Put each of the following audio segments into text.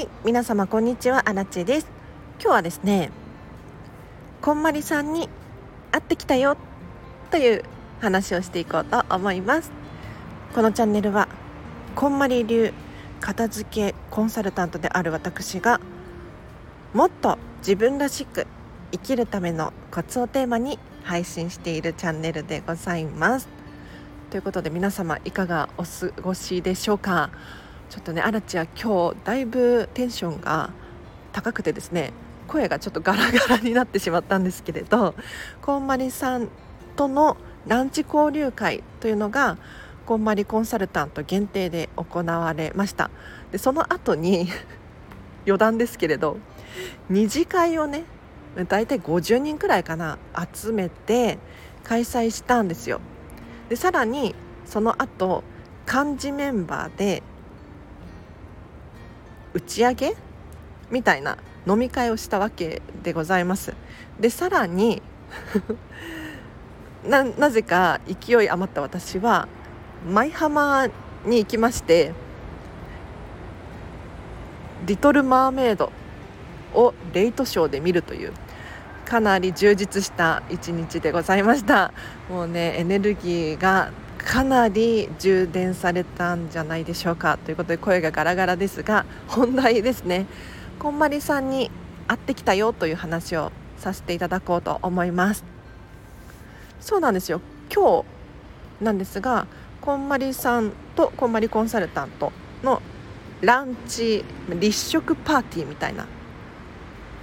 はい皆様こんにちは。アラチェです。今日はですねこんまりさんに会ってきたよという話をしていこうと思います。このチャンネルはこんまり流片付けコンサルタントである私がもっと自分らしく生きるためのコツをテーマに配信しているチャンネルでございます。ということで皆様いかがお過ごしでしょうか？ちょっとねアラチは今日だいぶテンションが高くてですね声がちょっとガラガラになってしまったんですけれどこんまりさんとのランチ交流会というのがこんまりコンサルタント限定で行われました。でその後に余談ですけれど二次会をね大体50人くらいかな集めて開催したんですよ。でさらにその後幹事メンバーで打ち上げ？みたいな飲み会をしたわけでございます。でさらに ななぜか勢い余った私は舞浜に行きまして「リトル・マーメイド」をレイトショーで見るというかなり充実した一日でございました。もうねエネルギーがかなり充電されたんじゃないでしょうかということで声がガラガラですが本題ですね。こんまりさんに会ってきたよという話をさせていただこうと思います。そうなんですよ。今日なんですがこんまりさんとこんまりコンサルタントのランチ立食パーティーみたいな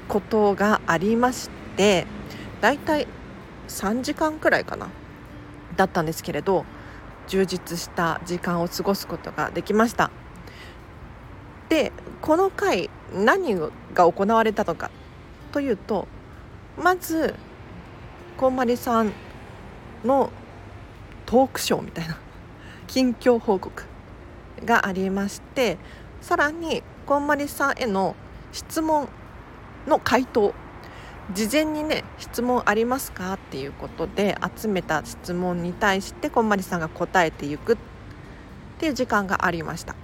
ことがありましてだいたい3時間くらいかなだったんですけれど充実した時間を過ごすことができました。でこの回何が行われたのかというとまずこんまりさんのトークショーみたいな近況報告がありましてさらにこんまりさんへの質問の回答事前にね質問ありますかっていうことで集めた質問に対してこんまりさんが答えていくっていう時間がありました。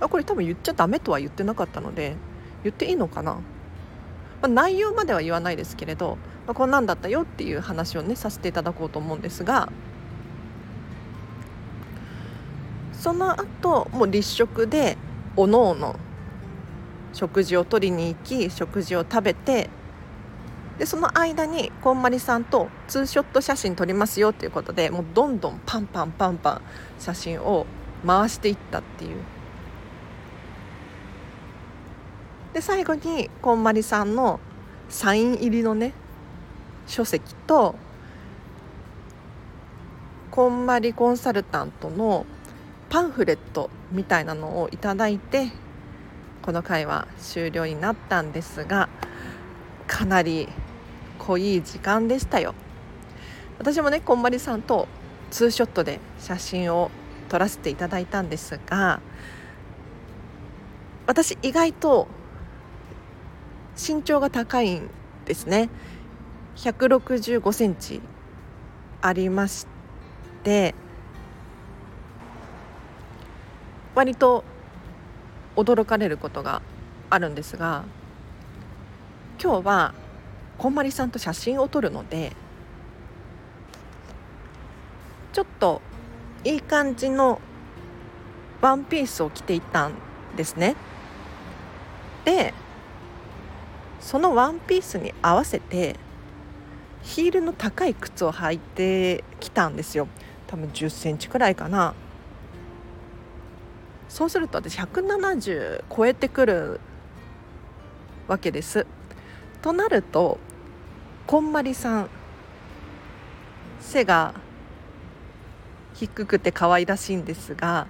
あこれ多分言っちゃダメとは言ってなかったので言っていいのかな、まあ、内容までは言わないですけれど、まあ、こんなんだったよっていう話をねさせていただこうと思うんですがその後もう立食でおのおの食事を取りに行き食事を食べてでその間にこんまりさんとツーショット写真撮りますよということでもうどんどんパンパンパンパン写真を回していったっていう。で最後にこんまりさんのサイン入りのね書籍とこんまりコンサルタントのパンフレットみたいなのをいただいてこの回は終了になったんですがかなり濃い時間でしたよ私もねこんまりさんとツーショットで写真を撮らせていただいたんですが私意外と身長が高いんですね165センチありまして割と驚かれることがあるんですが今日はこんまりさんと写真を撮るのでちょっといい感じのワンピースを着ていたんですね。でそのワンピースに合わせてヒールの高い靴を履いてきたんですよ。多分1 0センチくらいかな。そうすると私170超えてくるわけです。となるとこんまりさん背が低くて可愛らしいんですが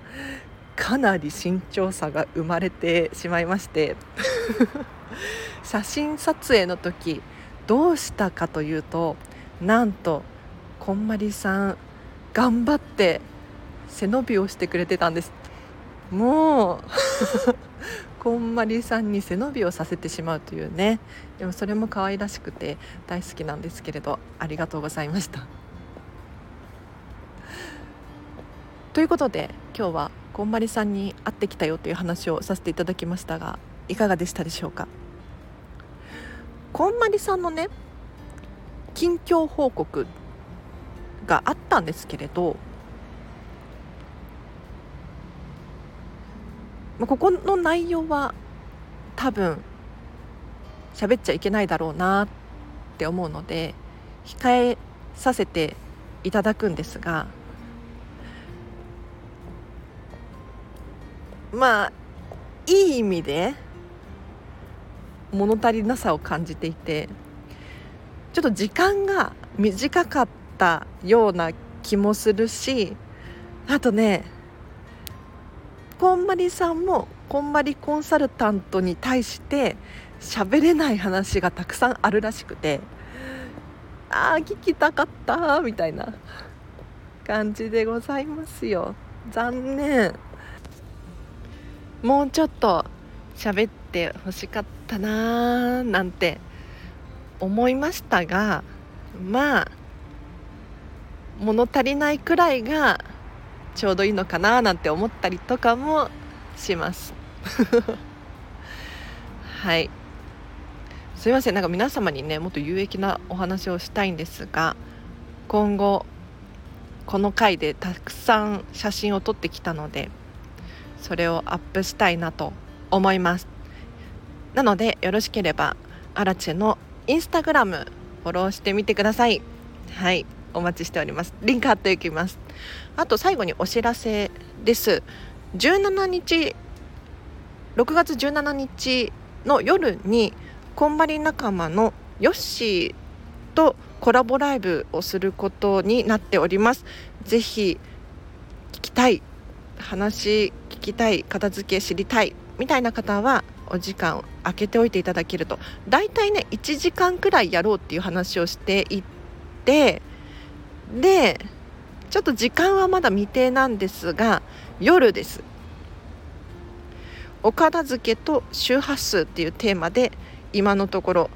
かなり身長差が生まれてしまいまして 写真撮影の時どうしたかというとなんとこんまりさん頑張って背伸びをしてくれてたんです。もうこんまりさんに背伸びをさせてしまうというねでもそれも可愛らしくて大好きなんですけれどありがとうございました。ということで今日はこんまりさんに会ってきたよという話をさせていただきましたがいかがでしたでしょうか？こんまりさんのね近況報告があったんですけれどここの内容は多分喋っちゃいけないだろうなって思うので控えさせていただくんですがまあいい意味で物足りなさを感じていてちょっと時間が短かったような気もするしあとねこんまりさんもこんまりコンサルタントに対して喋れない話がたくさんあるらしくてああ聞きたかったみたいな感じでございますよ。残念。もうちょっと喋ってほしかったなーなんて思いましたがまあ物足りないくらいがちょうどいいのかななんて思ったりとかもします。はい。すいません。なんか皆様にねもっと有益なお話をしたいんですが今後この回でたくさん写真を撮ってきたのでそれをアップしたいなと思います。なのでよろしければアラチェのインスタグラムフォローしてみてください。はい。お待ちしております。リンク貼っておきます。あと最後にお知らせです。17日6月17日の夜にこんまり仲間のヨッシーとコラボライブをすることになっております。ぜひ聞きたい話聞きたい片付け知りたいみたいな方はお時間を空けておいていただけると。大体ね1時間くらいやろうっていう話をしていってでちょっと時間はまだ未定なんですが夜です。お片付けと周波数っていうテーマで今のところ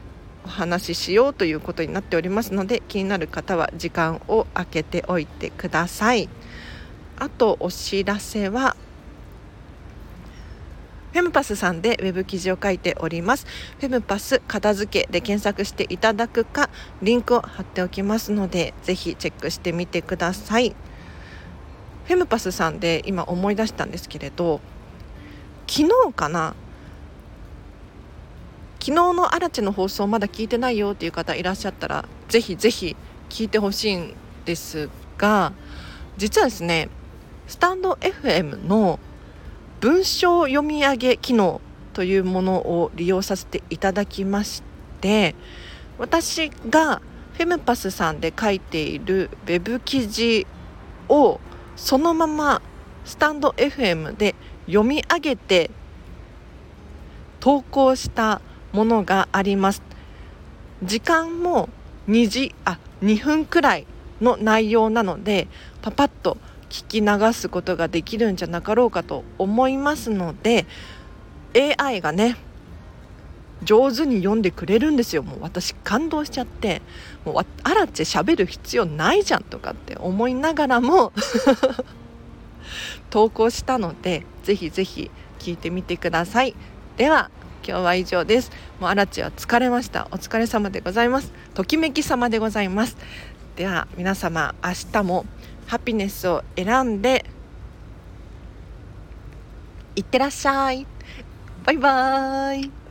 お話ししようということになっておりますので気になる方は時間を空けておいてください。あとお知らせはフェムパスさんでウェブ記事を書いております。フェムパス片付けで検索していただくかリンクを貼っておきますのでぜひチェックしてみてください。フェムパスさんで今思い出したんですけれど昨日かな？昨日のアラチェの放送まだ聞いてないよっていう方いらっしゃったらぜひぜひ聞いてほしいんですが実はですねスタンド FM の文章読み上げ機能というものを利用させていただきまして私がフェムパスさんで書いているウェブ記事をそのままスタンド FM で読み上げて投稿したものがあります。時間も2時あ2分くらいの内容なのでパパッと聞き流すことができるんじゃなかろうかと思いますので AI がね上手に読んでくれるんですよ。もう私感動しちゃってもうあらち喋る必要ないじゃんとかって思いながらも 投稿したのでぜひぜひ聞いてみてください。では今日は以上です。もうアラチは疲れました。お疲れ様でございます。ときめき様でございます。では皆様明日もハピネスを選んでいってらっしゃい。バイバーイ。